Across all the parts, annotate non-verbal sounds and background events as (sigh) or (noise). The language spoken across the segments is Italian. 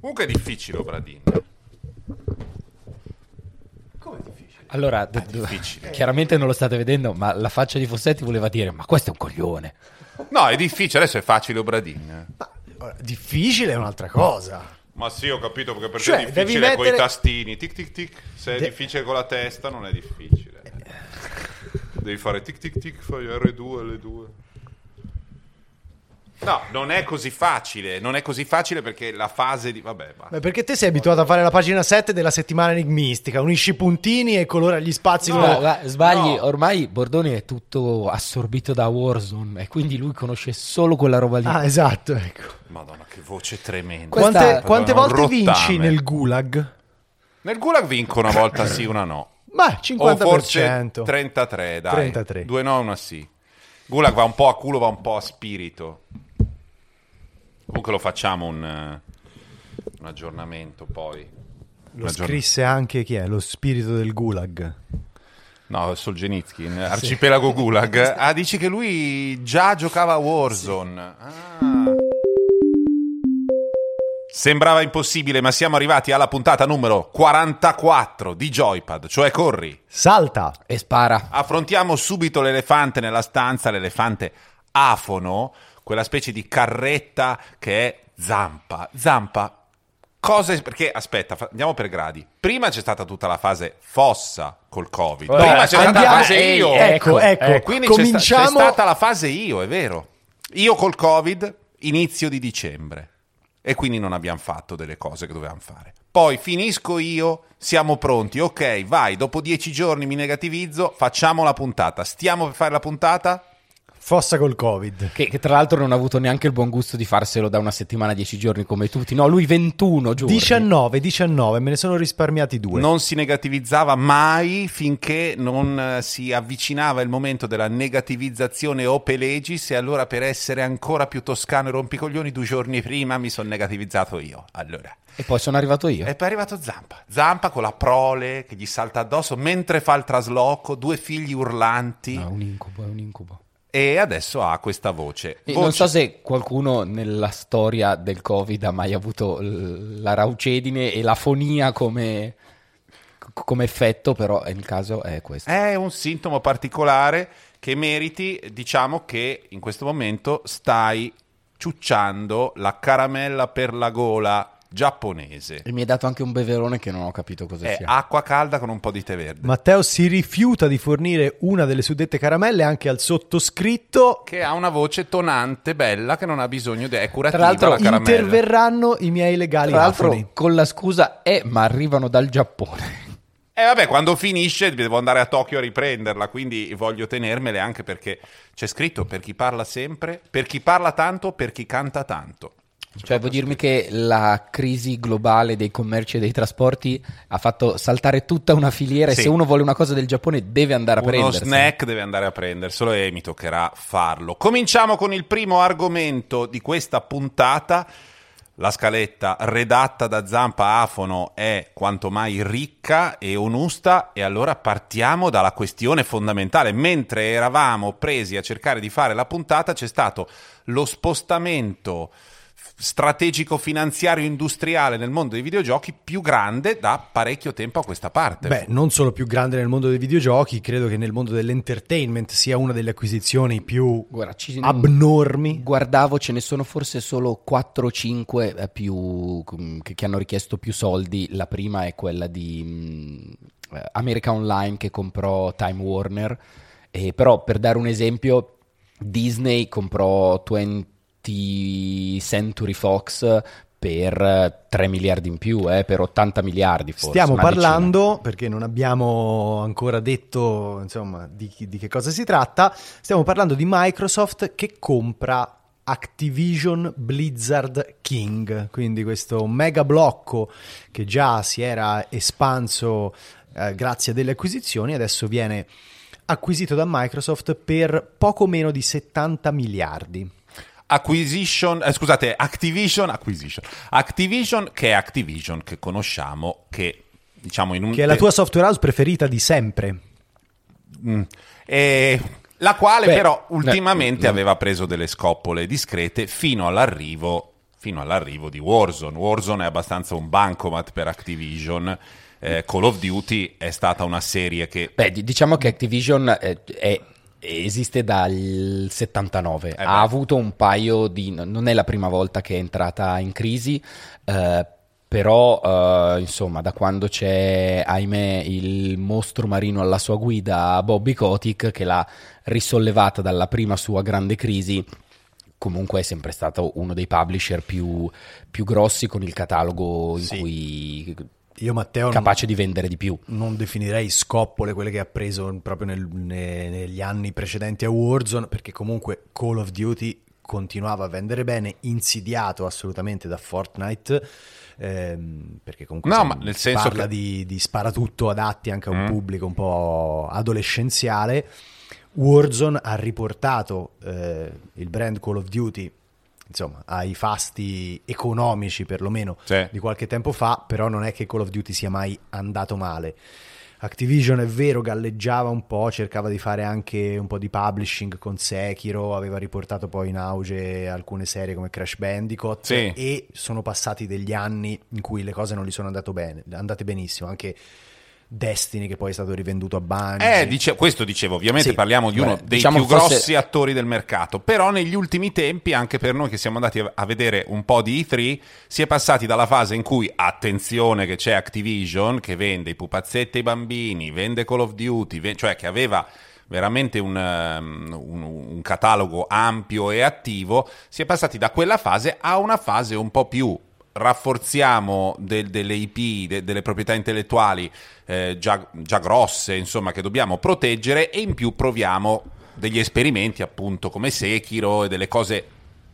Comunque è difficile, Obradin. Come è difficile? Allora, d- d- chiaramente non lo state vedendo, ma la faccia di Fossetti voleva dire: Ma questo è un coglione. No, è difficile, adesso è facile, Obradin. Ma, ora, difficile è un'altra cosa. Ma sì, ho capito perché per Cioè, te è devi difficile con i mettere- tastini. Tic tic tic. Se è De- difficile con la testa, non è difficile. Devi fare tic tic tic, fai R2, L2. No, non è così facile. Non è così facile perché la fase di. Vabbè, va. Ma perché te sei abituato a fare la pagina 7 della settimana enigmistica, unisci i puntini e colora gli spazi No. con Ma- ma sbagli, no. ormai Bordoni è tutto assorbito da Warzone e quindi lui conosce solo quella roba lì. Ah, esatto, ecco. Madonna, che voce tremenda. Questa- Quante, Madonna, quante volte rottame. vinci nel gulag? Nel Gulag vinco una volta sì, una no. Beh, O 50%. forse 33, dai. 33. Due no, una sì. Gulag va un po' a culo, va un po' a spirito. Comunque lo facciamo un, eh, un aggiornamento poi. Lo scrisse anche chi è? Lo spirito del gulag. No, Solzhenitsyn, Arcipelago Gulag. Ah, dici che lui già giocava a Warzone. Ah. Sembrava impossibile, ma siamo arrivati alla puntata numero 44 di Joypad, cioè corri. Salta! E spara. Affrontiamo subito l'elefante nella stanza, l'elefante afono, quella specie di carretta che è Zampa. Zampa, cosa... Perché, aspetta, andiamo per gradi. Prima c'è stata tutta la fase fossa col Covid. Prima c'è stata la fase io. Ecco, ecco, ecco. Quindi c'è, sta- cominciamo... c'è stata la fase io, è vero. Io col Covid, inizio di dicembre. E quindi non abbiamo fatto delle cose che dovevamo fare. Poi finisco io, siamo pronti. Ok, vai, dopo dieci giorni mi negativizzo, facciamo la puntata. Stiamo per fare la puntata? Fossa col covid. Che, che tra l'altro non ha avuto neanche il buon gusto di farselo da una settimana, dieci giorni come tutti. No, lui 21 giorni. 19, 19, me ne sono risparmiati due. Non si negativizzava mai finché non eh, si avvicinava il momento della negativizzazione Ope Legis e allora per essere ancora più toscano e rompicoglioni due giorni prima mi sono negativizzato io. Allora, E poi sono arrivato io. E poi è arrivato Zampa. Zampa con la prole che gli salta addosso mentre fa il trasloco, due figli urlanti No, è un incubo, è un incubo. E adesso ha questa voce. Voce- Non so se qualcuno nella storia del Covid ha mai avuto la raucedine e la fonia come, come effetto, però nel caso è questo. È un sintomo particolare che meriti, diciamo che in questo momento stai ciucciando la caramella per la gola giapponese. E mi hai dato anche un beverone che non ho capito cosa È sia. acqua calda con un po' di tè verde. Matteo si rifiuta di fornire una delle suddette caramelle anche al sottoscritto. Che ha una voce tonante, bella, che non ha bisogno di... è curativa Tra l'altro la caramella. Interverranno i miei legali Tra l'altro afoni. con la scusa, eh, ma arrivano dal Giappone. E vabbè, quando finisce devo andare a Tokyo a riprenderla, quindi voglio tenermele anche perché c'è scritto per chi parla sempre, per chi parla tanto, per chi canta tanto. Cioè, vuol dirmi che la crisi globale dei commerci e dei trasporti ha fatto saltare tutta una filiera Sì. e se uno vuole una cosa del Giappone deve andare a Uno prendersela. snack deve andare a prenderselo e mi toccherà farlo. Cominciamo con il primo argomento di questa puntata. La scaletta redatta da Zampa Afono è quanto mai ricca e onusta e allora partiamo dalla questione fondamentale. Mentre eravamo presi a cercare di fare la puntata c'è stato lo spostamento strategico finanziario industriale nel mondo dei videogiochi più grande da parecchio tempo a questa parte. Beh, non solo più grande nel mondo dei videogiochi, credo che nel mondo dell'entertainment sia una delle acquisizioni più Guarda, ci- abnormi. Guardavo, ce ne sono forse solo 4 o 5 eh, più, com- che, hanno richiesto più soldi. La prima è quella di mh, eh, America Online che comprò Time Warner. E però, per dare un esempio, Disney comprò 20th Century Fox per eh, 3 miliardi in più, eh, per 80 miliardi forse. Stiamo parlando, perché non abbiamo ancora detto insomma, di, di che cosa si tratta, stiamo parlando di Microsoft che compra Activision Blizzard King, quindi questo mega blocco che già si era espanso eh, grazie a delle acquisizioni, adesso viene acquisito da Microsoft per poco meno di 70 miliardi. Acquisition, eh, scusate, Activision, Acquisition. Activision che è Activision che conosciamo, che diciamo in un... Che è la tua software house preferita di sempre. Mm. E la quale Beh, però no, ultimamente no. aveva preso delle scoppole discrete fino all'arrivo fino all'arrivo di Warzone. Warzone è abbastanza un bancomat per Activision. Eh, Call of Duty è stata una serie che... Beh, diciamo che Activision è, è esiste dal 79, eh ha avuto un paio di... non è la prima volta che è entrata in crisi, eh, però eh, insomma da quando c'è ahimè il mostro marino alla sua guida Bobby Kotick che l'ha risollevata dalla prima sua grande crisi comunque è sempre stato uno dei publisher più, più grossi con il catalogo in sì. cui io Matteo capace non, di vendere di più. Non definirei scoppole quelle che ha preso proprio nel, ne, negli anni precedenti a Warzone, perché comunque Call of Duty continuava a vendere bene, insidiato assolutamente da Fortnite. Ehm, perché comunque no, ma nel senso parla che... di, di sparatutto adatti anche a un mm. pubblico un po' adolescenziale. Warzone ha riportato eh, il brand Call of Duty insomma, ai fasti economici perlomeno sì. di qualche tempo fa, però non è che Call of Duty sia mai andato male. Activision è vero, galleggiava un po', cercava di fare anche un po' di publishing con Sekiro, aveva riportato poi in auge alcune serie come Crash Bandicoot sì. e sono passati degli anni in cui le cose non gli sono andate, bene, andate benissimo, anche Destiny che poi è stato rivenduto a Bungie. Eh, dice, questo dicevo, ovviamente sì, parliamo di uno beh, dei diciamo più grossi fosse... attori del mercato, però negli ultimi tempi, anche per noi che siamo andati a vedere un po' di E3, si è passati dalla fase in cui, attenzione che c'è Activision, che vende i pupazzetti ai bambini, vende Call of Duty, vende, cioè che aveva veramente un, um, un, un, catalogo ampio e attivo, si è passati da quella fase a una fase un po' più rafforziamo del, delle IP, de, delle proprietà intellettuali eh, già, già grosse, insomma, che dobbiamo proteggere e in più proviamo degli esperimenti appunto come Sekiro e delle cose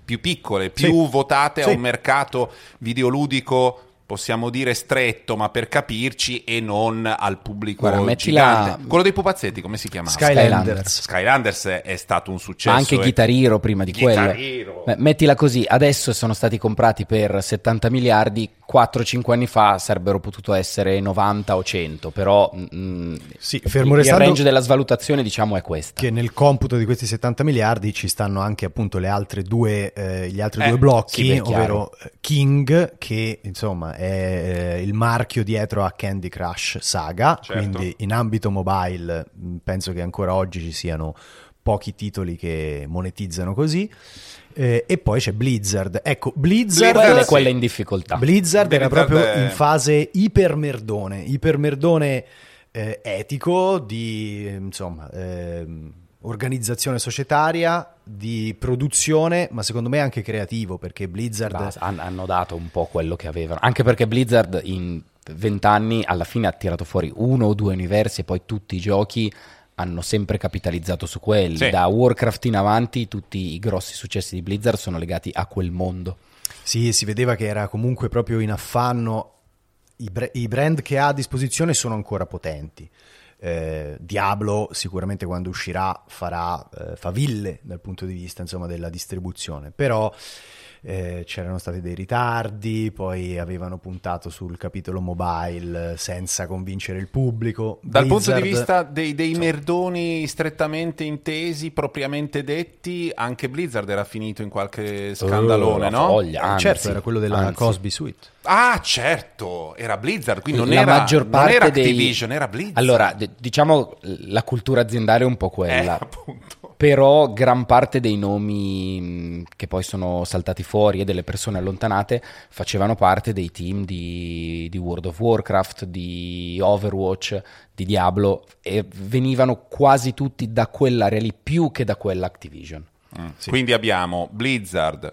più piccole, più sì. votate sì. a un mercato videoludico possiamo dire stretto, ma per capirci, e non al pubblico Guarda, gigante. La... Quello dei pupazzetti, come si chiamava? Skylanders. Skylanders è stato un successo. Ma anche eh. Guitar Hero prima di Guitar quello. Beh, mettila così, adesso sono stati comprati per 70 miliardi, 4-5 anni fa sarebbero potuto essere 90 o 100, però mh, mm, sì, fermo il range della svalutazione diciamo è questa. Che nel computo di questi 70 miliardi ci stanno anche appunto le altre due, eh, gli altri eh, due blocchi, sì, ovvero eh, King, che insomma è eh, il marchio dietro a Candy Crush Saga, certo. quindi in ambito mobile mm, penso che ancora oggi ci siano pochi titoli che monetizzano così. Eh, e poi c'è Blizzard. Ecco, Blizzard, Blizzard è quella in difficoltà. Blizzard, Blizzard era proprio è... in fase ipermerdone, ipermerdone eh, etico di insomma, eh, organizzazione societaria, di produzione, ma secondo me anche creativo, perché Blizzard Basta, hanno dato un po' quello che avevano, anche perché Blizzard in vent'anni alla fine ha tirato fuori uno o due universi e poi tutti i giochi hanno sempre capitalizzato su quelli. Sì. Da Warcraft in avanti tutti i grossi successi di Blizzard sono legati a quel mondo. Sì, si vedeva che era comunque proprio in affanno. I, bre- i brand che ha a disposizione sono ancora potenti. Eh, Diablo sicuramente quando uscirà farà eh, faville dal punto di vista insomma, della distribuzione, però eh, c'erano stati dei ritardi, poi avevano puntato sul capitolo mobile senza convincere il pubblico. Dal Blizzard, punto di vista dei, dei merdoni strettamente intesi, propriamente detti, anche Blizzard era finito in qualche scandalone, oh, no? Voglia, anzi, certo, era quello della anzi. Cosby Suite. Ah, certo, era Blizzard, quindi non, la era, maggior parte non era Activision, dei... era Blizzard. Allora, d- diciamo la cultura aziendale è un po' quella. Eh, appunto però gran parte dei nomi che poi sono saltati fuori e delle persone allontanate facevano parte dei team di, di, World of Warcraft, di Overwatch, di Diablo e venivano quasi tutti da quell'area lì più che da quella Activision. Mm, sì. Quindi abbiamo Blizzard,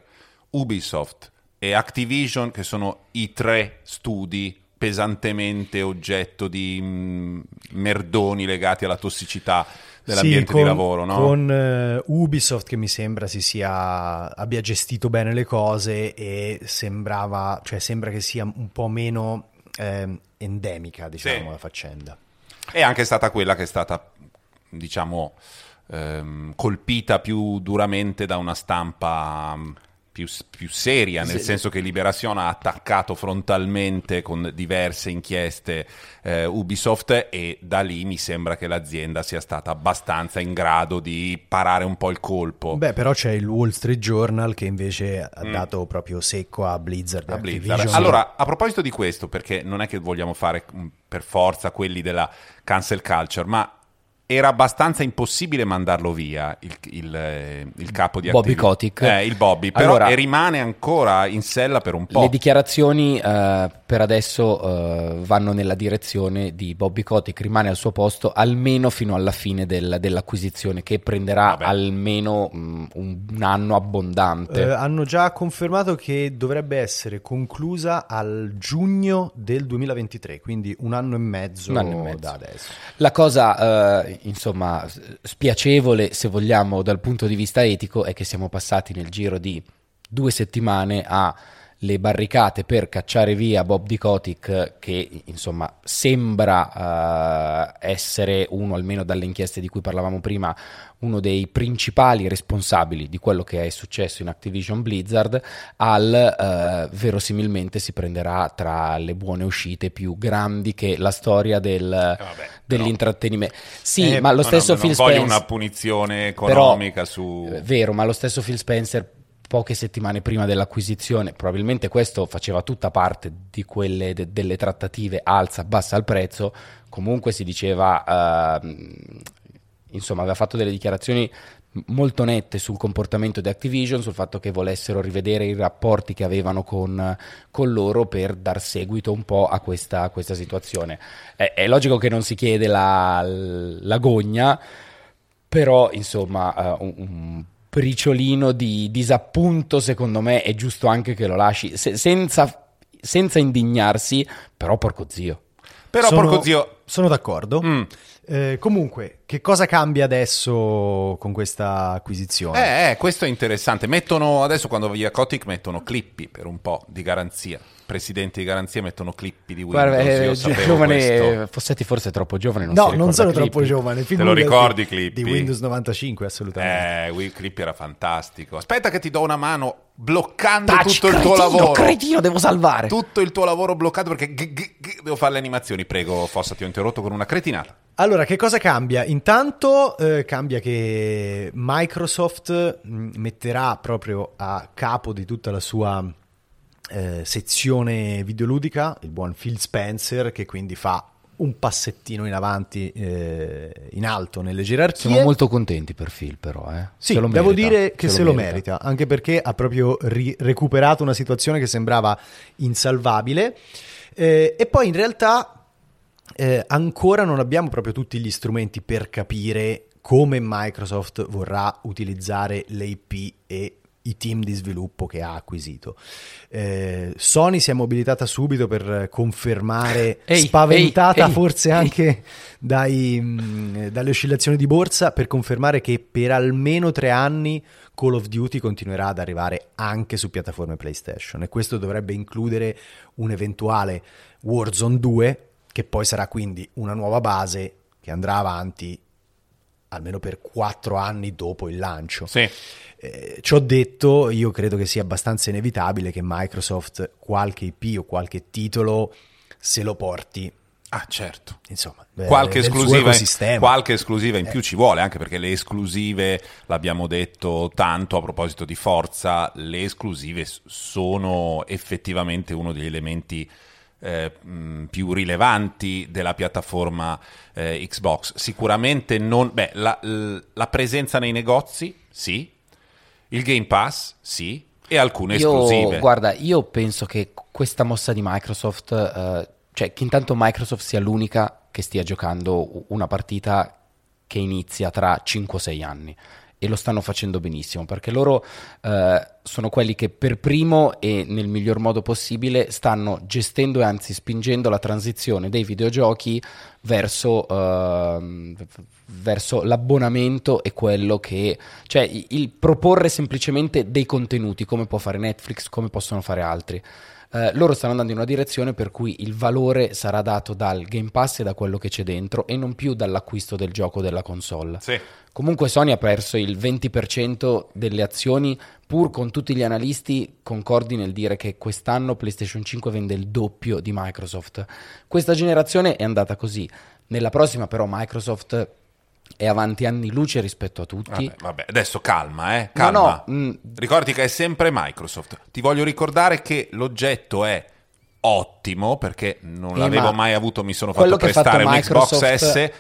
Ubisoft e Activision che sono i tre studi pesantemente oggetto di mm, merdoni legati alla tossicità dell'ambiente sì, con, di lavoro, no? Con uh, Ubisoft che mi sembra si sia, abbia gestito bene le cose e sembrava, cioè sembra che sia un po' meno eh, endemica, diciamo, sì. la faccenda. È anche stata quella che è stata, diciamo, ehm, colpita più duramente da una stampa più, più seria, nel senso che Liberación ha attaccato frontalmente con diverse inchieste eh, Ubisoft e da lì mi sembra che l'azienda sia stata abbastanza in grado di parare un po' il colpo. Beh, però c'è il Wall Street Journal che invece ha Mm. dato proprio secco a Blizzard. a. Blizzard. Allora, a proposito di questo, perché non è che vogliamo fare mh, per forza quelli della cancel culture, ma era abbastanza impossibile mandarlo via il, il, eh, il capo di Bobby Activision. Kotick. Eh, il Bobby, però Allora- e rimane ancora in sella per un po'. Le dichiarazioni eh, per adesso eh, vanno nella direzione di Bobby Kotick, rimane al suo posto almeno fino alla fine del- dell'acquisizione, che prenderà Vabbè. almeno mh, un, un anno abbondante. Eh, hanno già confermato che dovrebbe essere conclusa al giugno del 2023, quindi un anno e mezzo, Un anno e mezzo. da adesso. La cosa, insomma, spiacevole, se vogliamo, dal punto di vista etico, è che siamo passati nel giro di due settimane a le barricate per cacciare via Bob Di Kotick, che insomma sembra eh, essere uno, almeno dalle inchieste di cui parlavamo prima, uno dei principali responsabili di quello che è successo in Activision Blizzard, al eh, verosimilmente si prenderà tra le buone uscite più grandi che la storia del, Eh, vabbè, però- dell'intrattenimento. Sì, Eh, ma lo stesso no, Phil non voglio Spencer. una punizione Però, economica su... eh, vero, ma lo stesso Phil Spencer poche settimane prima dell'acquisizione, probabilmente questo faceva tutta parte di quelle de- delle trattative alza, bassa il prezzo, comunque si diceva, ehm, insomma, aveva fatto delle dichiarazioni molto nette sul comportamento di Activision, sul fatto che volessero rivedere i rapporti che avevano con, con loro per dar seguito un po' a questa, a questa situazione. È, è logico che non si chiede la, la gogna, però insomma eh, un, un briciolino di disappunto secondo me è giusto anche che lo lasci se- senza, senza indignarsi, però porco zio. Però, sono, porco zio... sono d'accordo. Mm. Eh, comunque, che cosa cambia adesso con questa acquisizione? Eh, eh, questo è interessante. Mettono adesso quando via Kotick mettono clippi per un po' di garanzia. Presidenti di garanzia mettono clippi di Windows. Guarda, eh, Io gi- sapevo giovane. Fossetti forse è troppo giovane. Non no, si non sono Clippy. troppo giovane. Te lo ricordi, Clippy? Di Windows 95, assolutamente. Eh, Wii Clippi era fantastico. Aspetta che ti do una mano bloccando Taci, tutto il tuo cretino, lavoro. cretino, devo salvare. Tutto il tuo lavoro bloccato perché g- g- g- devo fare le animazioni. Prego, Fossa, ti ho interrotto con una cretinata. Allora, che cosa cambia? Intanto eh, cambia che Microsoft mh, metterà proprio a capo di tutta la sua eh, sezione videoludica il buon Phil Spencer, che quindi fa un passettino in avanti, eh, in alto nelle gerarchie. Siamo molto contenti per Phil, però. Eh. Sì, Se lo devo merita, dire che se, lo merita. anche perché ha proprio ri- recuperato una situazione che sembrava insalvabile. Eh, e poi in realtà eh, ancora non abbiamo proprio tutti gli strumenti per capire come Microsoft vorrà utilizzare le IP e i team di sviluppo che ha acquisito. Eh, Sony si è mobilitata subito per confermare, Ehi, spaventata ehi, forse ehi. anche dai, mh, dalle oscillazioni di borsa, per confermare che per almeno tre anni Call of Duty continuerà ad arrivare anche su piattaforme PlayStation e questo dovrebbe includere un eventuale Warzone 2 che poi sarà quindi una nuova base che andrà avanti almeno per quattro anni dopo il lancio. Sì. Eh, ciò detto, io credo che sia abbastanza inevitabile che Microsoft qualche IP o qualche titolo se lo porti, Ah, certo. insomma, eh, Qualche suo esclusiva, qualche esclusiva in più ci vuole, anche perché le esclusive, l'abbiamo detto tanto a proposito di Forza, le esclusive sono effettivamente uno degli elementi eh, mh, più rilevanti della piattaforma eh, Xbox. Sicuramente non... Beh, la, la presenza nei negozi, sì. Il Game Pass, sì. E alcune Io, esclusive. guarda, io penso che questa mossa di Microsoft, eh, cioè che intanto Microsoft sia l'unica che stia giocando una partita che inizia tra 5-6 anni. E lo stanno facendo benissimo perché loro eh, sono quelli che per primo e nel miglior modo possibile stanno gestendo e anzi spingendo la transizione dei videogiochi verso, ehm, verso l'abbonamento e quello che cioè il proporre semplicemente dei contenuti come può fare Netflix, come possono fare altri. Eh, loro stanno andando in una direzione per cui il valore sarà dato dal Game Pass e da quello che c'è dentro e non più dall'acquisto del gioco della console. Sì. Comunque Sony ha perso il 20% delle azioni, pur con tutti gli analisti concordi nel dire che quest'anno PlayStation 5 vende il doppio di Microsoft. Questa generazione è andata così. Nella prossima però Microsoft è avanti anni luce rispetto a tutti. Vabbè, vabbè, adesso calma, eh, calma. No, no, mm. Ricordi che è sempre Microsoft. Ti voglio ricordare che l'oggetto è ottimo perché non Eh, l'avevo ma mai avuto, mi sono fatto ha fatto prestare un Xbox S.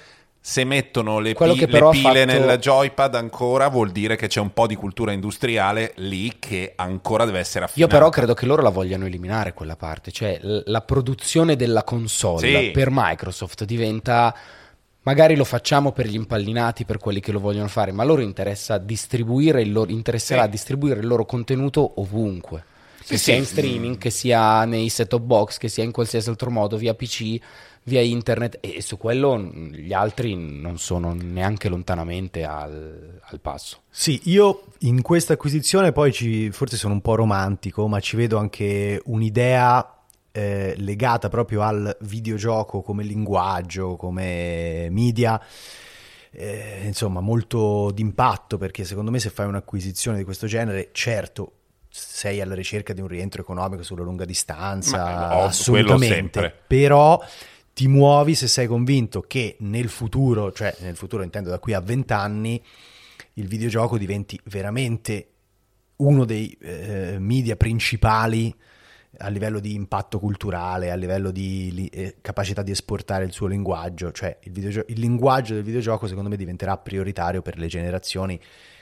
Se mettono le, pi- le pile fatto- nel joypad ancora vuol dire che c'è un po' di cultura industriale lì che ancora deve essere Io affinata. però credo che loro la vogliano eliminare quella parte, cioè la produzione della console Sì. per Microsoft diventa magari lo facciamo per gli impallinati, per quelli che lo vogliono fare, ma loro interessa distribuire il loro, interesserà Sì. distribuire il loro contenuto ovunque. Sì, Che sia sì. in streaming, che sia nei set-top box, che sia in qualsiasi altro modo, via PC, via internet, e su quello gli altri non sono neanche lontanamente al, al passo. Sì, io in questa acquisizione poi ci, forse sono un po' romantico, ma ci vedo anche un'idea eh, legata proprio al videogioco come linguaggio, come media, eh, insomma molto d'impatto perché secondo me se fai un'acquisizione di questo genere, certo sei alla ricerca di un rientro economico sulla lunga distanza, Ma, quello assolutamente, però ti muovi se sei convinto che nel futuro, cioè nel futuro intendo da qui a vent'anni, il videogioco diventi veramente uno dei eh, media principali a livello di impatto culturale, a livello di li- eh, capacità di esportare il suo linguaggio, cioè il, videogio- il linguaggio del videogioco secondo me diventerà prioritario per le generazioni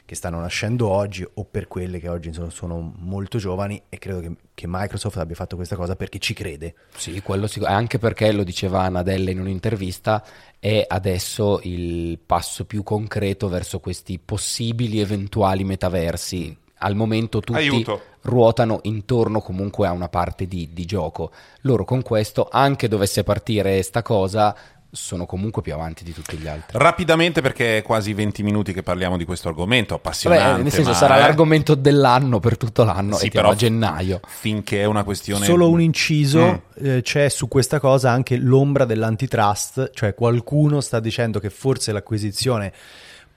che stanno nascendo oggi o per quelle che oggi sono, sono molto giovani e credo che, che Microsoft abbia fatto questa cosa perché ci crede. Sì, quello sicur- anche perché lo diceva Nadella in un'intervista, è adesso il passo più concreto verso questi possibili eventuali metaversi. Al momento tutti Aiuto. ruotano intorno comunque a una parte di, di gioco. Loro con questo, anche dovesse partire sta cosa, sono comunque più avanti di tutti gli altri. Rapidamente perché è quasi 20 minuti che parliamo di questo argomento, appassionante. Vabbè, nel senso ma, sarà eh, l'argomento dell'anno per tutto l'anno Sì, e però a gennaio. Finché è una questione... Solo un inciso, Mm. eh, c'è su questa cosa anche l'ombra dell'antitrust, cioè qualcuno sta dicendo che forse l'acquisizione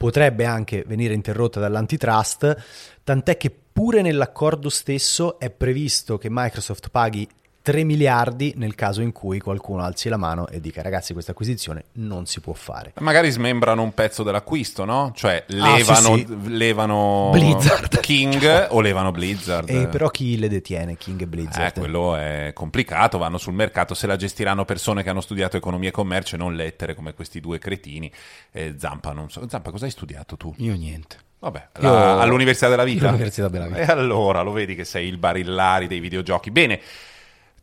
potrebbe anche venire interrotta dall'antitrust, tant'è che pure nell'accordo stesso è previsto che Microsoft paghi 3 miliardi nel caso in cui qualcuno alzi la mano e dica ragazzi questa acquisizione non si può fare. Magari smembrano un pezzo dell'acquisto, no? Cioè Ah, levano, sì, levano. (laughs) King o levano Blizzard. E però chi le detiene, King e Blizzard? Eh, quello è complicato, vanno sul mercato, se la gestiranno persone che hanno studiato economia e commercio e non lettere come questi due cretini. Eh, Zampa, non so. Zampa, cosa hai studiato tu? Io niente. Vabbè, Io- la- all'Università della Vita. All'Università della Vita. E allora lo vedi che sei il barillari dei videogiochi. Bene,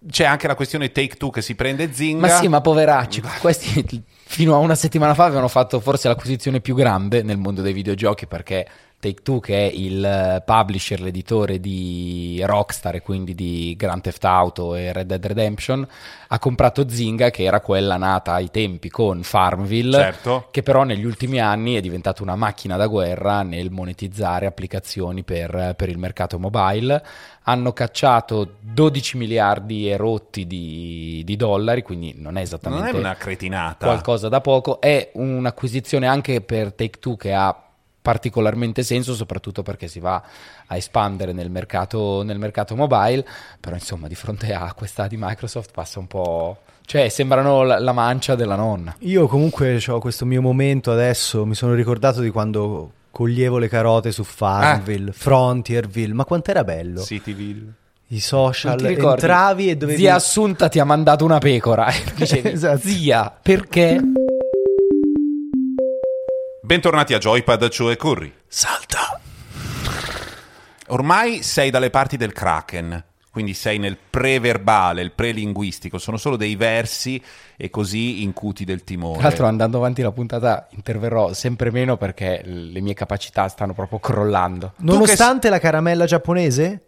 c'è anche la questione Take Two che si prende Zinga. Ma sì, ma poveracci, questi fino a una settimana fa avevano fatto forse l'acquisizione più grande nel mondo dei videogiochi perché Take Two, che è il eh, publisher, l'editore di Rockstar e quindi di Grand Theft Auto e Red Dead Redemption, ha comprato Zynga, che era quella nata ai tempi con Farmville, Certo. che però negli ultimi anni è diventata una macchina da guerra nel monetizzare applicazioni per, per il mercato mobile. Hanno cacciato 12 miliardi e rotti di, di dollari, quindi non è non esattamente è una cretinata. qualcosa da poco. È un'acquisizione anche per Take Two che ha particolarmente senso, soprattutto perché si va a espandere nel mercato, nel mercato mobile. Però, insomma, di fronte a questa di Microsoft passa un po'. Cioè, sembrano la, la mancia della nonna. Io comunque ho questo mio momento adesso, mi sono ricordato di quando coglievo le carote su Farmville, Frontierville, ma quant'era bello. Cityville. I social, entravi e dovevi... Zia Assunta ti ha mandato una pecora. (laughs) Dicevi, Esatto. zia, perché? Bentornati a Joypad, Joe e Curry. Salta! Ormai sei dalle parti del Kraken, quindi sei nel preverbale, il prelinguistico, sono solo dei versi e così incuti del timore. Tra l'altro, andando avanti la puntata, interverrò sempre meno perché le mie capacità stanno proprio crollando. Nonostante la caramella giapponese?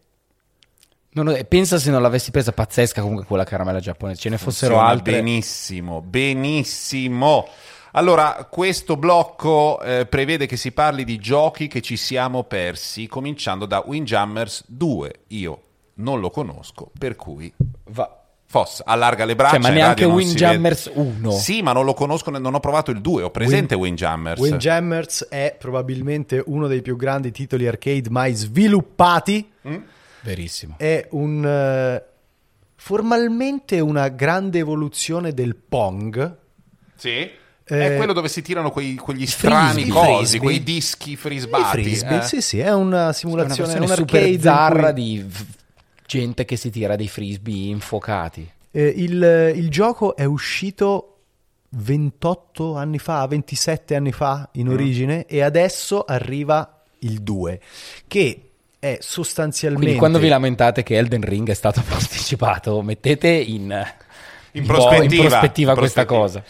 Non ho- pensa se non l'avessi presa pazzesca comunque quella caramella giapponese. Ce ne fossero Funziona altre. Benissimo, benissimo. Allora, questo blocco eh, prevede che si parli di giochi che ci siamo persi, cominciando da Windjammers 2. Io non lo conosco, per cui Va- Foss allarga le braccia. Cioè, ma neanche Windjammers vede. 1. Sì, ma non lo conosco, non ho provato il 2. Ho presente Windjammers. Windjammers è probabilmente uno dei più grandi titoli arcade mai sviluppati. Verissimo. È un eh, formalmente una grande evoluzione del Pong. Sì. Eh, è quello dove si tirano quei- quegli strani frisbee. cosi, Frisbee. quei dischi I frisbati. frisbee, eh. sì, sì, è una È una simulazione, versione un super zarra cui- di v- gente che si tira dei frisbee infuocati. Eh, il, il gioco è uscito 28 anni fa, 27 anni fa in origine e adesso arriva il 2 che è sostanzialmente Quindi quando vi lamentate che Elden Ring è stato (laughs) posticipato, mettete in, In prospettiva. in prospettiva In questa prospettiva. cosa.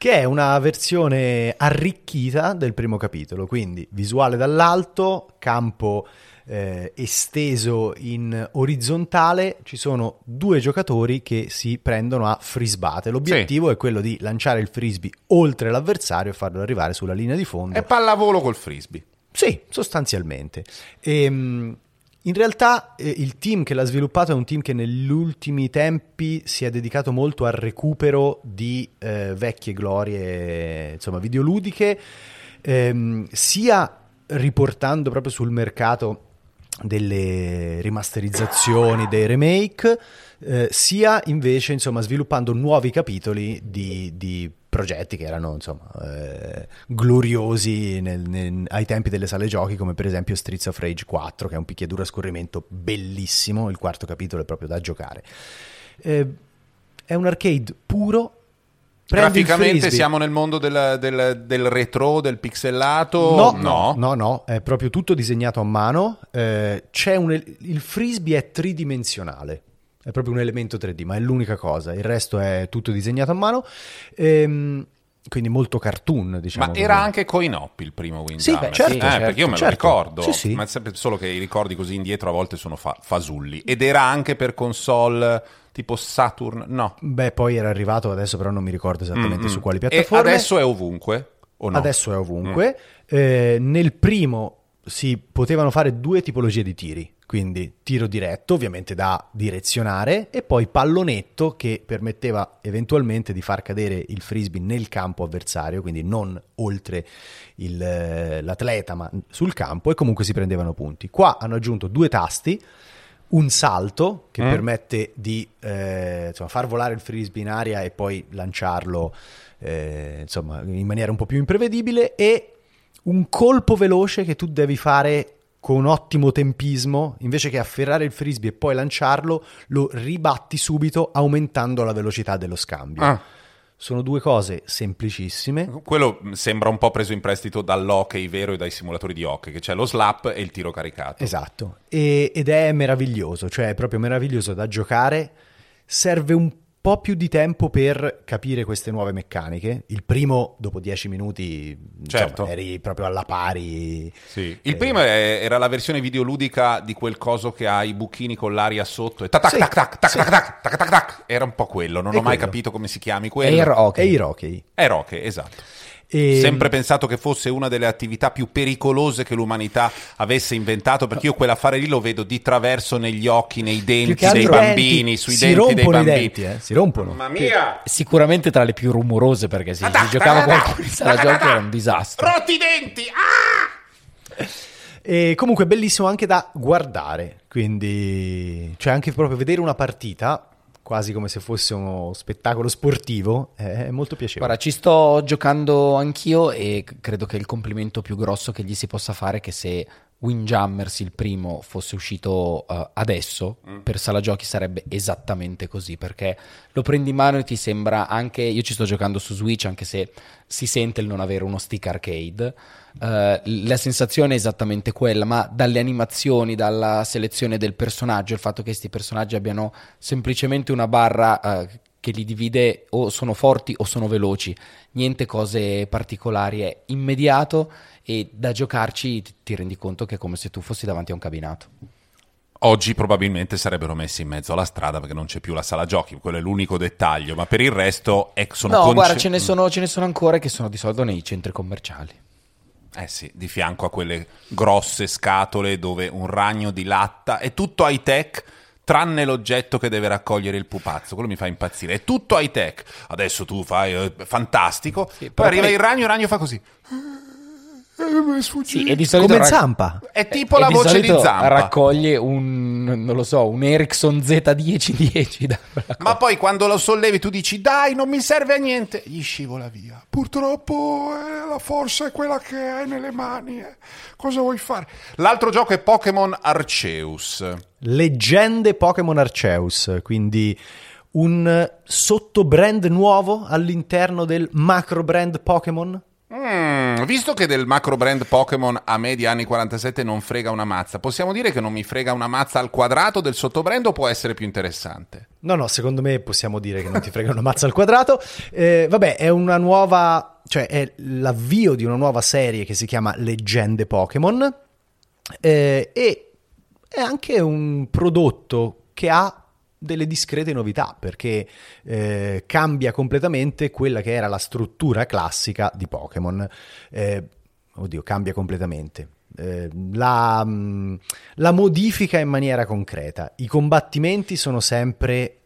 Che è una versione arricchita del primo capitolo, quindi visuale dall'alto, campo eh, esteso in orizzontale, ci sono due giocatori che si prendono a frisbate. L'obiettivo è quello di lanciare il frisbee oltre l'avversario e farlo arrivare sulla linea di fondo. È pallavolo col frisbee. Sì, sostanzialmente. Ehm, in realtà eh, il team che l'ha sviluppato è un team che negli ultimi tempi si è dedicato molto al recupero di eh, vecchie glorie, insomma, videoludiche, ehm, sia riportando proprio sul mercato delle rimasterizzazioni, dei remake, eh, sia invece insomma sviluppando nuovi capitoli di, di progetti che erano insomma eh, gloriosi nel- nel- ai tempi delle sale giochi come per esempio Streets of Rage 4 che è un picchiaduro a scorrimento bellissimo il quarto capitolo è proprio da giocare Eh, è un arcade puro frisbee. siamo nel mondo del, del- del retro, del pixelato? No, no, no, no, è proprio tutto disegnato a mano. eh, c'è un, il frisbee è tridimensionale, è proprio un elemento 3D, ma è l'unica cosa. Il resto è tutto disegnato a mano. ehm, quindi molto cartoon, diciamo. Ma così. era anche coin-op il primo Windjammers? Sì, beh, certo, Eh, certo, perché io me lo certo. ricordo, Sì, sì. ma è sempre solo che i ricordi così indietro a volte sono fa- fasulli. Ed era anche per console tipo Saturn? No. Beh, poi era arrivato, adesso però non mi ricordo esattamente Mm, su mm. quali E piattaforme. adesso è ovunque? O no? Adesso è ovunque. Eh, nel primo si potevano fare due tipologie di tiri, quindi tiro diretto, ovviamente da direzionare, e poi pallonetto che permetteva eventualmente di far cadere il frisbee nel campo avversario, quindi non oltre il, eh, l'atleta, ma sul campo, e comunque si prendevano punti. Qua hanno aggiunto due tasti. Un salto che Mm. permette di eh, insomma, far volare il frisbee in aria e poi lanciarlo eh, insomma, in maniera un po' più imprevedibile e un colpo veloce che tu devi fare con ottimo tempismo, invece che afferrare il frisbee e poi lanciarlo, lo ribatti subito aumentando la velocità dello scambio. Ah, Sono due cose semplicissime. quello sembra un po' preso in prestito dall'hockey vero e dai simulatori di hockey, che c'è lo slap e il tiro caricato. Esatto, E- ed è meraviglioso, cioè è proprio meraviglioso da giocare. Serve un po' più di tempo per capire queste nuove meccaniche. Il primo, dopo 10 minuti, insomma, Certo. eri proprio alla pari. Sì. Il primo è- era la versione videoludica di quel coso che ha i buchini con l'aria sotto e tac tac Sì, tac tac tac sì. tac tac tac tac tac. Era un po' quello, non È ho mai quello. capito come si chiami quello. Air hockey. Air hockey. Era ok, esatto. E- Sempre pensato che fosse una delle attività più pericolose che l'umanità avesse inventato, perché io quell'affare lì lo vedo di traverso negli occhi, nei denti che dei bambini, denti, sui si denti dei rompono i bambini. denti, eh, si rompono. Mamma mia! Sicuramente tra le più rumorose perché se si giocava qualcuno in sala giochi era un disastro. Rotti i denti! Ah! E comunque è bellissimo anche da guardare, quindi cioè anche proprio vedere una partita, quasi come se fosse uno spettacolo sportivo, è molto piacevole. Guarda, ci sto giocando anch'io e credo che il complimento più grosso che gli si possa fare è che se Windjammers il primo fosse uscito eh, adesso per sala giochi sarebbe esattamente così perché lo prendi in mano e ti sembra anche io ci sto giocando su Switch anche se si sente il non avere uno stick arcade eh, la sensazione è esattamente quella ma dalle animazioni dalla selezione del personaggio il fatto che questi personaggi abbiano semplicemente una barra eh, che li divide o sono forti o sono veloci, niente cose particolari, è immediato e da giocarci ti, ti rendi conto che è come se tu fossi davanti a un cabinato. Oggi probabilmente sarebbero messi in mezzo alla strada perché non c'è più la sala giochi, quello è l'unico dettaglio, ma per il resto è, sono no, conce- guarda, ce ne, sono, ce ne sono ancora che sono di solito nei centri commerciali. Eh sì, di fianco a quelle grosse scatole dove un ragno di latta è tutto high tech, tranne l'oggetto che deve raccogliere il pupazzo, quello mi fa impazzire. È tutto high tech. Adesso tu fai eh, fantastico, Sì, poi arriva poi- il ragno, il ragno fa così. Eh, mi è sfuggito. Sì, e di solito Come rac- Zampa. È tipo e la di voce di solito Zampa. raccoglie un, non lo so, un Ericsson Z1010 da quella Ma poi quando lo sollevi tu dici dai non mi serve a niente, gli scivola via. Purtroppo eh, la forza è quella che hai nelle mani. eh. Cosa vuoi fare? L'altro gioco è Pokémon Arceus. Leggende Pokémon Arceus, quindi un sottobrand nuovo all'interno del macro brand Pokémon. Mm, visto che del macro brand Pokémon a me di anni 47 non frega una mazza, possiamo dire che non mi frega una mazza al quadrato del sottobrand o può essere più interessante? No, no, secondo me possiamo dire che non ti frega una mazza al quadrato. Eh, vabbè, è una nuova, cioè è l'avvio di una nuova serie che si chiama Leggende Pokémon eh, e è anche un prodotto che ha delle discrete novità perché eh, cambia completamente quella che era la struttura classica di Pokémon. Eh, oddio, cambia completamente. Eh, la, mh, la modifica in maniera concreta. I combattimenti sono sempre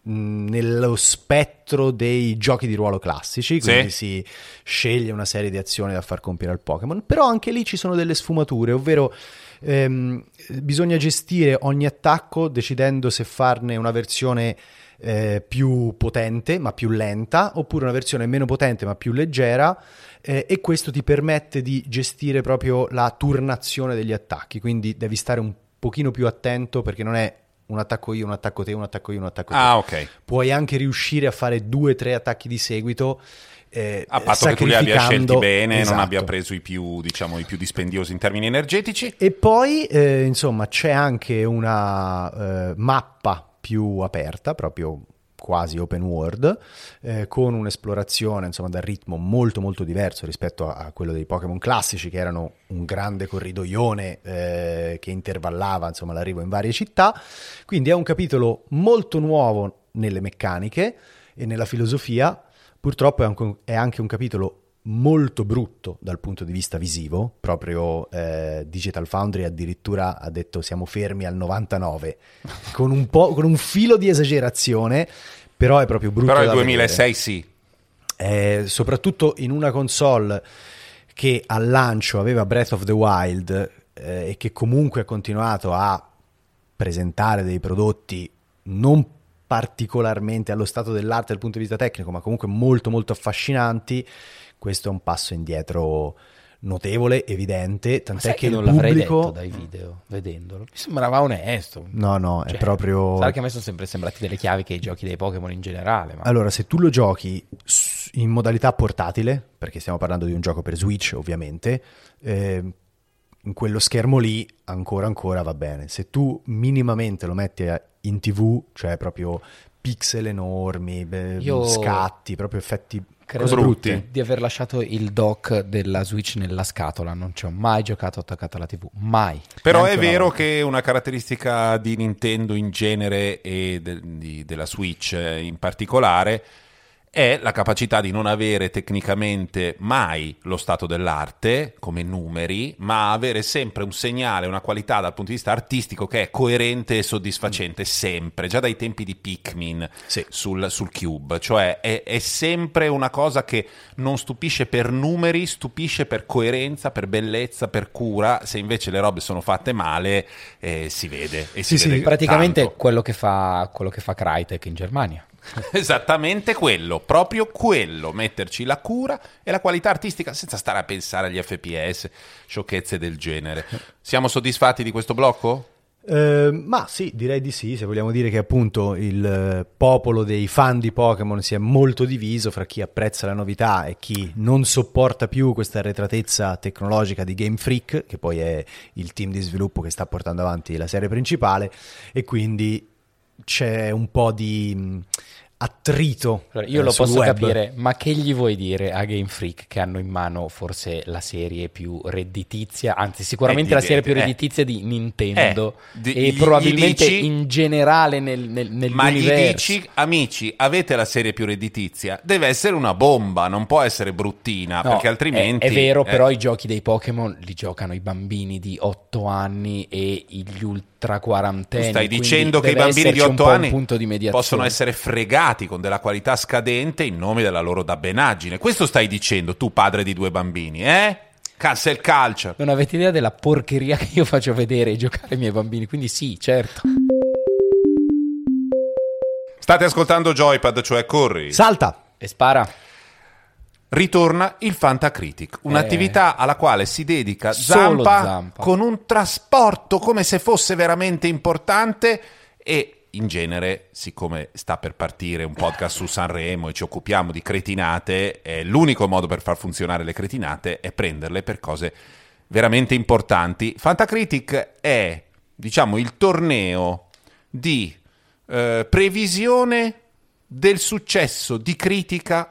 mh, nello spettro dei giochi di ruolo classici, quindi si sceglie una serie di azioni da far compiere al Pokémon, però anche lì ci sono delle sfumature, ovvero ehm, bisogna gestire ogni attacco decidendo se farne una versione eh, più potente ma più lenta oppure una versione meno potente ma più leggera eh, e questo ti permette di gestire proprio la turnazione degli attacchi, quindi devi stare un pochino più attento perché non è un attacco io, un attacco te, un attacco io, un attacco te. Ah, ok. Puoi anche riuscire a fare due o tre attacchi di seguito. eh, A patto che tu li abbia scelti bene, non Esatto. abbia preso i più, diciamo, i più dispendiosi in termini energetici. E poi, eh, insomma, c'è anche una eh, mappa più aperta, proprio quasi open world, eh, con un'esplorazione, insomma, dal ritmo molto molto diverso rispetto a, a quello dei Pokémon classici, che erano un grande corridoione eh, che intervallava, insomma, l'arrivo in varie città. Quindi è un capitolo molto nuovo nelle meccaniche e nella filosofia. Purtroppo è anche un, è anche un capitolo molto brutto dal punto di vista visivo, proprio eh, Digital Foundry addirittura ha detto siamo fermi al 99, (laughs) con un, po', con un filo di esagerazione, però è proprio brutto Però il da 2006 vedere. sì. Eh, soprattutto in una console che al lancio aveva Breath of the Wild eh, e che comunque ha continuato a presentare dei prodotti non particolarmente allo stato dell'arte dal punto di vista tecnico, ma comunque molto molto affascinanti, questo è un passo indietro notevole, evidente, tant'è che che non l'avrei pubblico... detto dai video, vedendolo. Mi sembrava onesto. No, no, è Cioè, proprio... Sai che a me sono sempre sembrati delle chiavi che i giochi dei Pokémon in generale. Ma... Allora, se tu lo giochi in modalità portatile, perché stiamo parlando di un gioco per Switch, ovviamente, eh, in quello schermo lì ancora ancora va bene. Se tu minimamente lo metti in TV, cioè proprio pixel enormi, beh, Io- scatti, proprio effetti Credo cose brutte. di aver lasciato il dock della Switch nella scatola. Non ci ho mai giocato attaccato alla TV. Mai. Però Neanche è vero volta. che una caratteristica di Nintendo in genere e de- di- della Switch eh, in particolare è la capacità di non avere tecnicamente mai lo stato dell'arte come numeri, ma avere sempre un segnale, una qualità dal punto di vista artistico che è coerente e soddisfacente sempre, già dai tempi di Pikmin Sì. sul, sul Cube, cioè è, è sempre una cosa che non stupisce per numeri, stupisce per coerenza, per bellezza, per cura, se invece le robe sono fatte male eh, si vede. E Sì, si sì, vede Praticamente tanto. quello che, fa, quello che fa Crytek in Germania. (laughs) Esattamente quello, proprio quello, metterci la cura e la qualità artistica senza stare a pensare agli FPS, sciocchezze del genere. Siamo soddisfatti di questo blocco? Eh, ma sì, direi di sì, se vogliamo dire che appunto il eh, popolo dei fan di Pokémon si è molto diviso fra chi apprezza la novità e chi non sopporta più questa arretratezza tecnologica di Game Freak, che poi è il team di sviluppo che sta portando avanti la serie principale, e quindi c'è un po' di mh, attrito. Allora, io eh, lo sul posso web. capire, ma che gli vuoi dire a Game Freak che hanno in mano forse la serie più redditizia, anzi sicuramente Eh, la serie più eh. redditizia di Nintendo Eh, di- e gli- probabilmente gli dici- in generale nel, nel, Ma gli nell'universo. dici, amici, avete la serie più redditizia? Deve essere una bomba, non può essere bruttina, No, perché altrimenti... È, è vero, eh, però i giochi dei Pokémon li giocano i bambini di 8 anni e gli Tu quarantenni. stai dicendo che i bambini di esserci un 8 po' un anni punto di possono essere fregati con della qualità scadente in nome della loro dabbenaggine. Questo stai dicendo tu, padre di due bambini, eh? Cancel culture. Non avete idea della porcheria che io faccio vedere e giocare ai miei bambini, quindi sì, certo. State ascoltando Joypad, cioè corri. Salta. E spara. Ritorna il Fantacritic, un'attività alla quale si dedica Zampa, Zampa. con un trasporto come se fosse veramente importante e in genere, siccome sta per partire un podcast su Sanremo e ci occupiamo di cretinate, eh, l'unico modo per far funzionare le cretinate è prenderle per cose veramente importanti. Fantacritic è, diciamo, il torneo di eh, previsione del successo di critica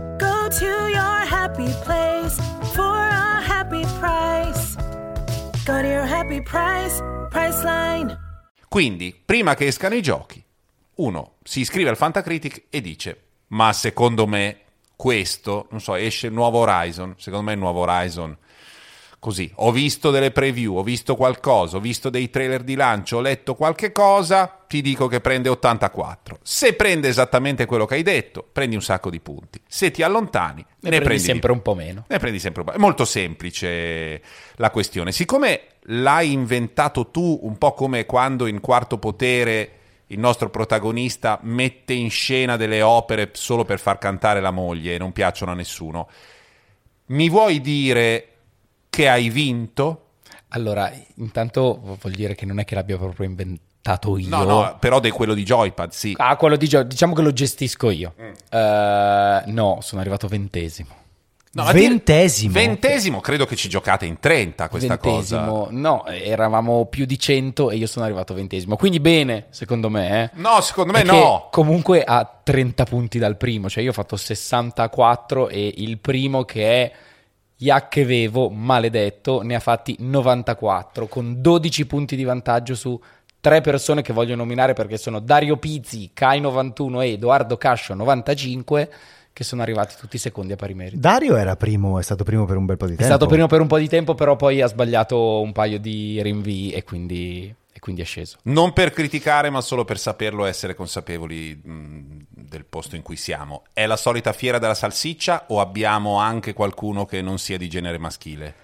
Go to your happy place for a happy price. Go to your happy price, Priceline. Quindi, prima che escano i giochi, uno si iscrive al Fantacritic e dice: Ma secondo me questo, non so, esce il nuovo Horizon. Secondo me il nuovo Horizon. Così, ho visto delle preview, ho visto qualcosa, ho visto dei trailer di lancio, ho letto qualche cosa, ti dico che prende 84. Se prende esattamente quello che hai detto, prendi un sacco di punti. Se ti allontani, Ne, ne, prendi di sempre un po' meno. Ne prendi sempre un po'. È molto semplice la questione. Siccome l'hai inventato tu, un po' come quando in Quarto Potere il nostro protagonista mette in scena delle opere solo per far cantare la moglie e non piacciono a nessuno, mi vuoi dire che hai vinto? Allora, intanto vuol dire che non è che l'abbia proprio inventato io. No, no, però di quello di Joypad, sì. Ah, quello di gio- diciamo che lo gestisco io. Eh, no, sono arrivato ventesimo. No, Ventesimo. Ventesimo, credo che ci giocate in 30 questa ventesimo. cosa. No, eravamo più di 100 e io sono arrivato ventesimo. Quindi bene, secondo me. Eh. No, secondo me Perché no. Comunque a 30 punti dal primo, cioè io ho fatto 64 e il primo che è Iacchevevo, maledetto, ne ha fatti 94 con 12 punti di vantaggio su tre persone che voglio nominare perché sono Dario Pizzi, Kai 91 e Edoardo Cascio 95 che sono arrivati tutti secondi a pari merito. Dario era primo, è stato primo per un bel po' di È tempo. stato primo per un po' di tempo, però poi ha sbagliato un paio di rinvii e quindi, e quindi è sceso. Non per criticare, ma solo per saperlo essere consapevoli mh, del posto in cui siamo. È la solita fiera della salsiccia o abbiamo anche qualcuno che non sia di genere maschile?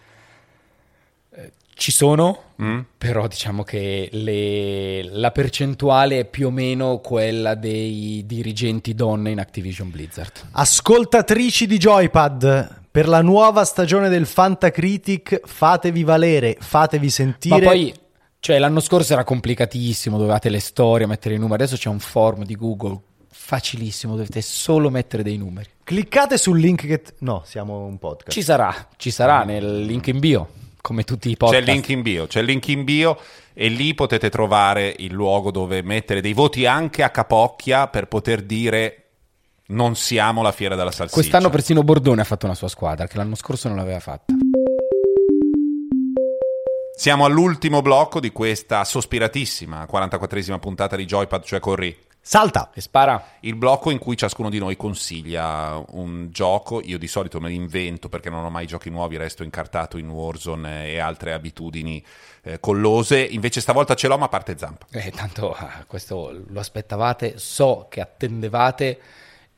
Ci sono, Mm? però diciamo che le- la percentuale è più o meno quella dei dirigenti donne in Activision Blizzard. Ascoltatrici di Joypad, per la nuova stagione del Fantacritic fatevi valere, fatevi sentire. Ma poi, cioè, l'anno scorso era complicatissimo, dovevate le storie, mettere i numeri. Adesso c'è un form di Google facilissimo, dovete solo mettere dei numeri. Cliccate sul link che... No, siamo un podcast. Ci sarà, ci sarà nel link in bio, come tutti i C'è podcast. il link in bio, c'è il link in bio e lì potete trovare il luogo dove mettere dei voti anche a capocchia per poter dire non siamo la fiera della salsiccia. Quest'anno persino Bordone ha fatto una sua squadra, che l'anno scorso non l'aveva fatta. Siamo all'ultimo blocco di questa sospiratissima 44esima puntata di Joypad, cioè Corri. Salta. E spara. Il blocco in cui ciascuno di noi consiglia un gioco, io di solito me li invento perché non ho mai giochi nuovi, resto incartato in Warzone e altre abitudini eh, collose, invece stavolta ce l'ho ma parte zampa. Eh, tanto ah, questo lo aspettavate, so che attendevate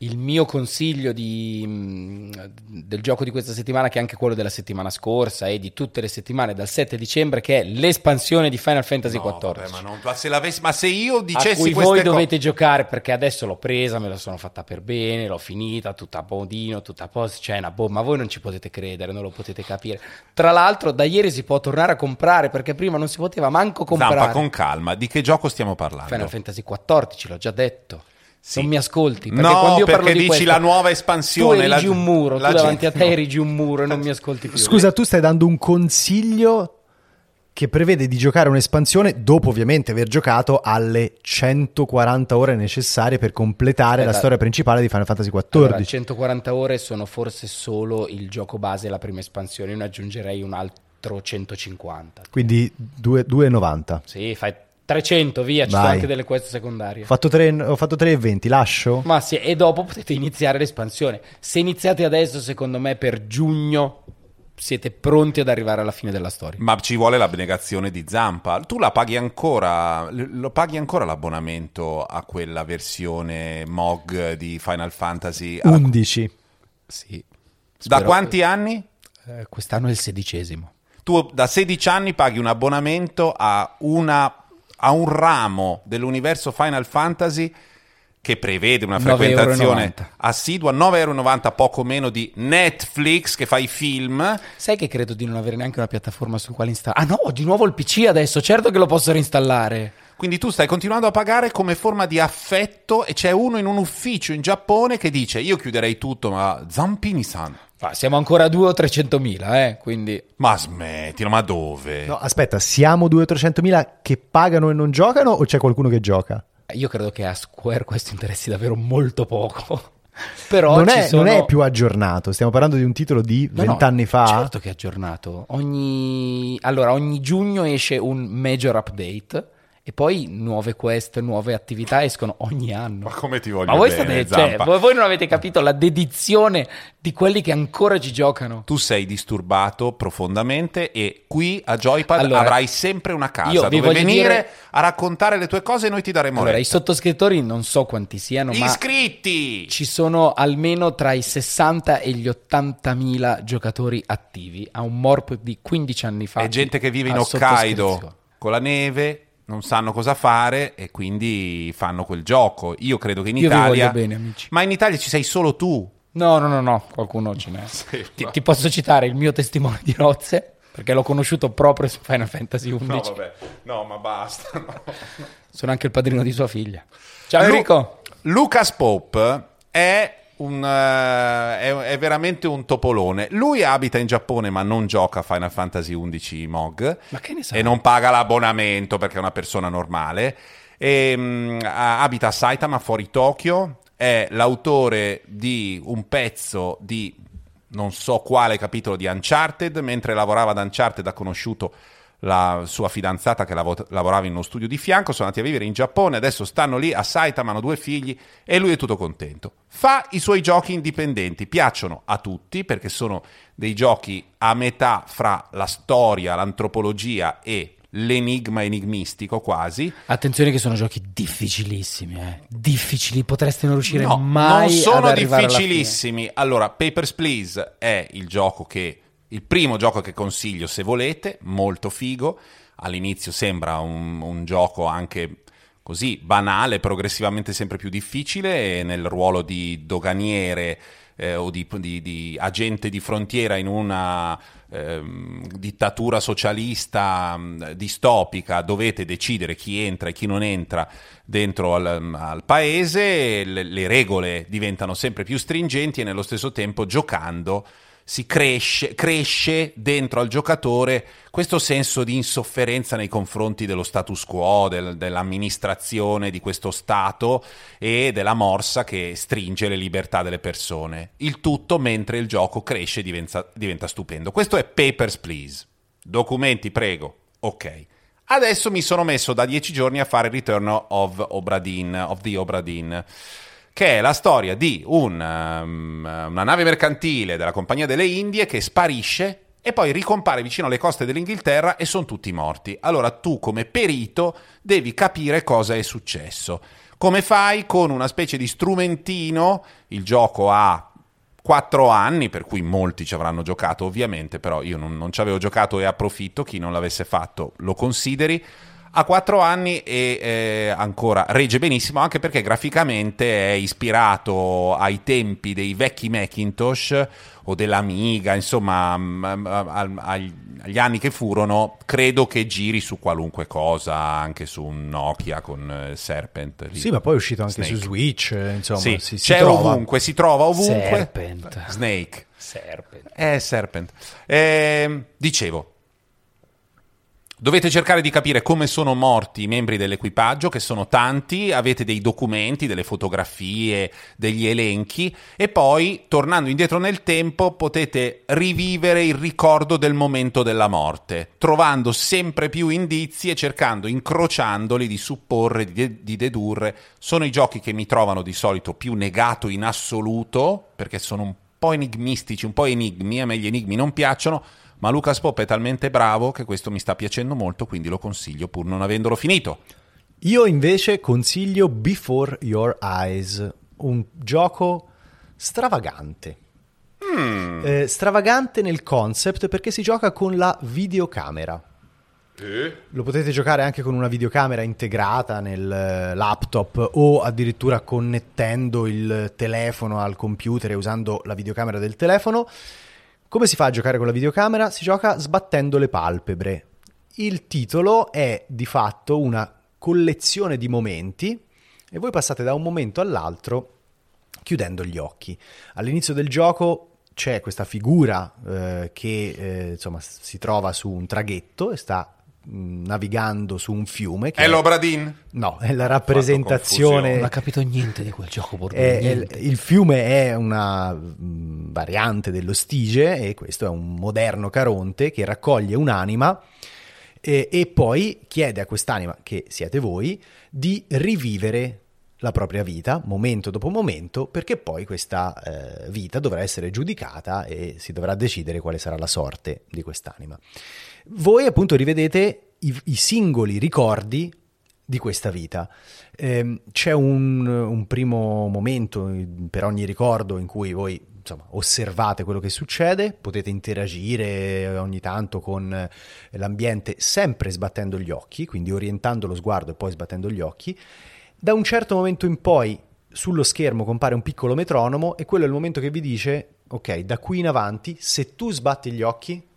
il mio consiglio di, mh, del gioco di questa settimana, che è anche quello della settimana scorsa e di tutte le settimane dal 7 dicembre, che è l'espansione di Final Fantasy No, XIV. vabbè, ma, non- ma se l'avessi- ma se io a dicessi cui queste voi co- dovete giocare perché adesso l'ho presa, me la sono fatta per bene, l'ho finita, tutta a bodino, tutta a posto, c'è una bomba, ma voi non ci potete credere, non lo potete capire. Tra l'altro da ieri si può tornare a comprare perché prima non si poteva manco comprare. Zampa con calma, di che gioco stiamo parlando? Final Fantasy XIV, l'ho già detto. Sì. Non mi ascolti. Perché No, quando io parlo perché di dici questo, la nuova espansione, Tu erigi la- un muro, la tu davanti a te no. erigi un muro e non mi ascolti più. Scusa, tu stai dando un consiglio che prevede di giocare un'espansione dopo ovviamente aver giocato alle 140 ore necessarie per completare la Aspetta. storia principale di Final Fantasy XIV. Allora, 140 ore sono forse solo il gioco base e la prima espansione, io ne aggiungerei un altro 150. Quindi due- 2,90. Sì, fai 300, via, ci sono anche delle quest secondarie. Ho fatto, tre- ho fatto 3,20, lascio? Ma sì, e dopo potete iniziare l'espansione. Se iniziate adesso, secondo me, per giugno siete pronti ad arrivare alla fine della storia. Ma ci vuole l'abnegazione di Zampa. Tu la paghi ancora, lo paghi ancora l'abbonamento a quella versione MOG di Final Fantasy? Alla- 11. Sì. da Spero- quanti anni? eh, quest'anno è il sedicesimo. Tu da 16 anni paghi un abbonamento a, una, a un ramo dell'universo Final Fantasy che prevede una 9,90 frequentazione assidua, 9,90 poco meno di Netflix che fa i film. Sai che credo di non avere neanche una piattaforma sul quale installare. Ah no, ho di nuovo il PC adesso, certo che lo posso reinstallare. Quindi tu stai continuando a pagare come forma di affetto e c'è uno in un ufficio in Giappone che dice io chiuderei tutto ma Zampini-san, siamo ancora a 2 o 300 mila, eh, quindi... ma smettila, ma dove? No, aspetta, siamo 200-300 mila che pagano e non giocano o c'è qualcuno che gioca? Io credo che a Square questo interessi davvero molto poco. (laughs) Però non, ci è, sono... non è più aggiornato, stiamo parlando di un titolo di No, no, 20 anni fa. Certo che è aggiornato. Ogni... Allora, ogni giugno esce un major update e poi nuove quest, nuove attività escono ogni anno. Ma come ti voglio Ma voi, bene, state, cioè, voi, non avete capito la dedizione di quelli che ancora ci giocano. Tu sei disturbato profondamente e qui a Joypad Allora, avrai sempre una casa dove venire dire- a raccontare le tue cose e noi ti daremo Allora, i retta. sottoscrittori non so quanti siano, ma Iscritti! ci sono almeno tra i 60 e gli 80 mila giocatori attivi a un morp di 15 anni fa. È gente che vive in Hokkaido con la neve, non sanno cosa fare e quindi fanno quel gioco. Io credo che in Io Italia... bene, amici. Ma in Italia ci sei solo tu. No, no, no, no, qualcuno ce n'è. (laughs) ti, ti posso citare il mio testimone di nozze, perché l'ho conosciuto proprio su Final Fantasy XI. no, ma basta. Sono anche il padrino di sua figlia. Ciao Enrico. Lucas Pope è, un, eh, è, è veramente un topolone. Lui abita in Giappone ma non gioca a Final Fantasy XI MOG Ma che ne sai? e non paga l'abbonamento perché è una persona normale. E, a- abita a Saitama fuori Tokyo, è l'autore di un pezzo di non so quale capitolo di Uncharted, mentre lavorava ad Uncharted ha conosciuto la sua fidanzata che lavo- lavorava in uno studio di fianco, sono andati a vivere in Giappone, adesso stanno lì a Saitama, hanno due figli e lui è tutto contento. Fa i suoi giochi indipendenti, piacciono a tutti perché sono dei giochi a metà fra la storia, l'antropologia e l'enigma enigmistico quasi. Attenzione che sono giochi difficilissimi, eh. Difficili, potreste non riuscire No, mai non sono ad arrivare alla fine. difficilissimi. Allora, Papers, Please è il gioco che il primo gioco che consiglio se volete, molto figo. All'inizio sembra un, un gioco anche così banale, progressivamente sempre più difficile nel ruolo di doganiere eh, o di, di- di agente di frontiera in una ehm, dittatura socialista mh, distopica dovete decidere chi entra e chi non entra dentro al, al paese, le, le regole diventano sempre più stringenti e nello stesso tempo giocando si cresce, cresce dentro al giocatore questo senso di insofferenza nei confronti dello status quo, del- dell'amministrazione di questo Stato e della morsa che stringe le libertà delle persone. Il tutto mentre il gioco cresce e diventa, diventa stupendo. Questo è Papers, Please. Documenti, prego. Ok. Adesso mi sono messo da dieci giorni a fare Return of Obradin, of the Obradin che è la storia di un, um, una nave mercantile della Compagnia delle Indie che sparisce e poi ricompare vicino alle coste dell'Inghilterra e sono tutti morti. Allora tu come perito devi capire cosa è successo. Come fai con una specie di strumentino, il gioco ha quattro anni, per cui molti ci avranno giocato ovviamente, però io non, non ci avevo giocato e approfitto, chi non l'avesse fatto lo consideri. Ha quattro anni e eh, ancora regge benissimo, anche perché graficamente è ispirato ai tempi dei vecchi Macintosh o dell'Amiga, insomma, mm, mm, agli, anni che furono, credo che giri su qualunque cosa, anche su un Nokia con eh, Serpent. lì. Sì, ma poi è uscito anche Snake. su Switch, eh, insomma, Sì, si, si c'è trova. ovunque, si trova ovunque. Serpent. Snake. Serpent. Eh, Serpent. Ehm, dicevo, Dovete cercare di capire come sono morti i membri dell'equipaggio, che sono tanti, avete dei documenti, delle fotografie, degli elenchi e poi, tornando indietro nel tempo, potete rivivere il ricordo del momento della morte, trovando sempre più indizi e cercando, incrociandoli, di supporre, di, de- di dedurre. Sono i giochi che mi trovano di solito più negato in assoluto, perché sono un po' enigmistici, un po' enigmi, a me gli enigmi non piacciono, ma Lucas Pop è talmente bravo che questo mi sta piacendo molto, quindi lo consiglio pur non avendolo finito. Io invece consiglio Before Your Eyes, un gioco stravagante. Eh, stravagante nel concept perché si gioca con la videocamera. Lo potete giocare anche con una videocamera integrata nel eh, laptop o addirittura connettendo il telefono al computer e usando la videocamera del telefono. Come si fa a giocare con la videocamera? Si gioca sbattendo le palpebre. Il titolo è di fatto una collezione di momenti e voi passate da un momento all'altro chiudendo gli occhi. All'inizio del gioco c'è questa figura eh, che eh, insomma si trova su un traghetto e sta navigando su un fiume. Che È l'Obradin? No, è la rappresentazione. Non ha capito niente di quel gioco, Borbone, è- il fiume è una mh, variante dello Stige e questo è un moderno Caronte che raccoglie un'anima e, e poi chiede a quest'anima, che siete voi, di rivivere la propria vita, momento dopo momento, perché poi questa eh, vita dovrà essere giudicata e si dovrà decidere quale sarà la sorte di quest'anima. Voi appunto rivedete i, i singoli ricordi di questa vita. Ehm, c'è un, un primo momento in- per ogni ricordo in cui voi insomma, osservate quello che succede, potete interagire ogni tanto con eh, l'ambiente sempre sbattendo gli occhi, quindi orientando lo sguardo e poi sbattendo gli occhi. Da un certo momento in poi sullo schermo compare un piccolo metronomo e quello è il momento che vi dice, ok, da qui in avanti, se tu sbatti gli occhi,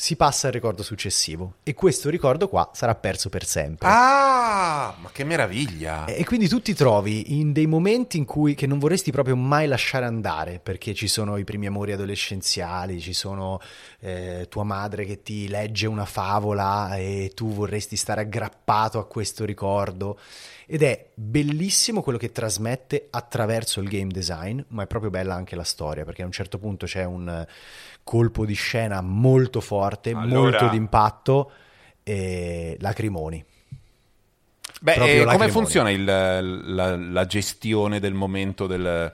si passa al ricordo successivo e questo ricordo qua sarà perso per sempre. Ah, ma che meraviglia! E quindi tu ti trovi in dei momenti in cui che non vorresti proprio mai lasciare andare, perché ci sono i primi amori adolescenziali, ci sono eh, tua madre che ti legge una favola e tu vorresti stare aggrappato a questo ricordo. Ed è bellissimo quello che trasmette attraverso il game design, ma è proprio bella anche la storia, perché a un certo punto c'è un colpo di scena molto forte, Allora- molto d'impatto e lacrimoni. Beh, come funziona il- la, la gestione del momento del,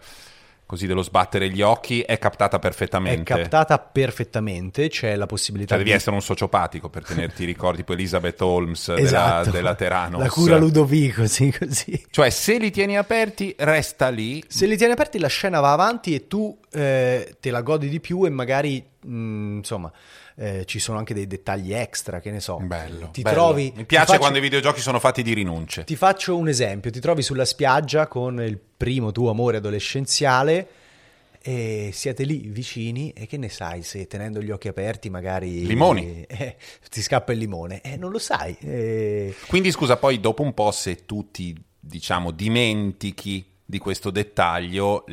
così, dello sbattere gli occhi? È captata perfettamente. È captata perfettamente, c'è la possibilità Cioè, devi di... essere un sociopatico per tenerti i ricordi, tipo Elizabeth Holmes Esatto. della, della Teranos. La cura Ludovico, (laughs) sì, così. Cioè, se li tieni aperti, resta lì. Se li tieni aperti la scena va avanti e tu eh, te la godi di più e magari, mh, insomma, eh, ci sono anche dei dettagli extra, che ne so. Bello. Ti bello. trovi... Mi piace faccio- quando i videogiochi sono fatti di rinunce. Ti faccio un esempio, ti trovi sulla spiaggia con il primo tuo amore adolescenziale e siete lì vicini e che ne sai se tenendo gli occhi aperti magari... Limoni. (laughs) eh, ti scappa il limone, eh, non lo sai. eh, Quindi, scusa, poi dopo un po', se tu ti, diciamo, dimentichi di questo dettaglio,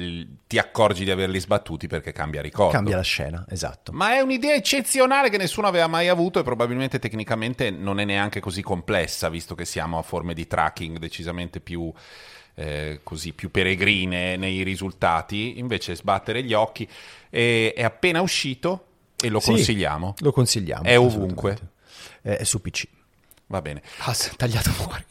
ti accorgi di averli sbattuti perché cambia ricordo. cambia la scena, esatto. Ma è un'idea eccezionale che nessuno aveva mai avuto e probabilmente tecnicamente non è neanche così complessa, visto che siamo a forme di tracking decisamente più, eh, così, più peregrine nei risultati. Invece sbattere gli occhi è, è appena uscito e lo Sì, consigliamo. Lo consigliamo. È ovunque. Eh, È su PC. Va bene. Ah, è tagliato fuori.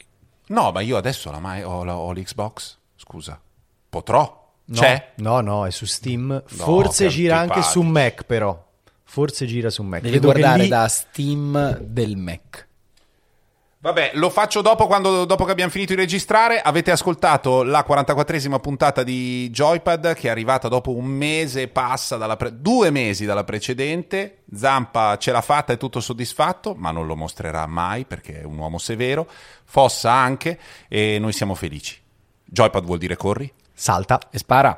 No, ma io adesso ho, la- ho l'Xbox. Scusa. Potrò? No, C'è? No, no, è su Steam. Forse che gira anche su Mac, però. Forse gira su Mac. Devi che guardare lì- da Steam del Mac. Vabbè, lo faccio dopo, quando, dopo che abbiamo finito di registrare. Avete ascoltato la 44esima puntata di Joypad che è arrivata dopo un mese e passa, dalla pre- due mesi dalla precedente. Zampa ce l'ha fatta, è tutto soddisfatto, ma non lo mostrerà mai perché è un uomo severo. Fossa anche e noi siamo felici. Joypad vuol dire corri? Salta. E spara.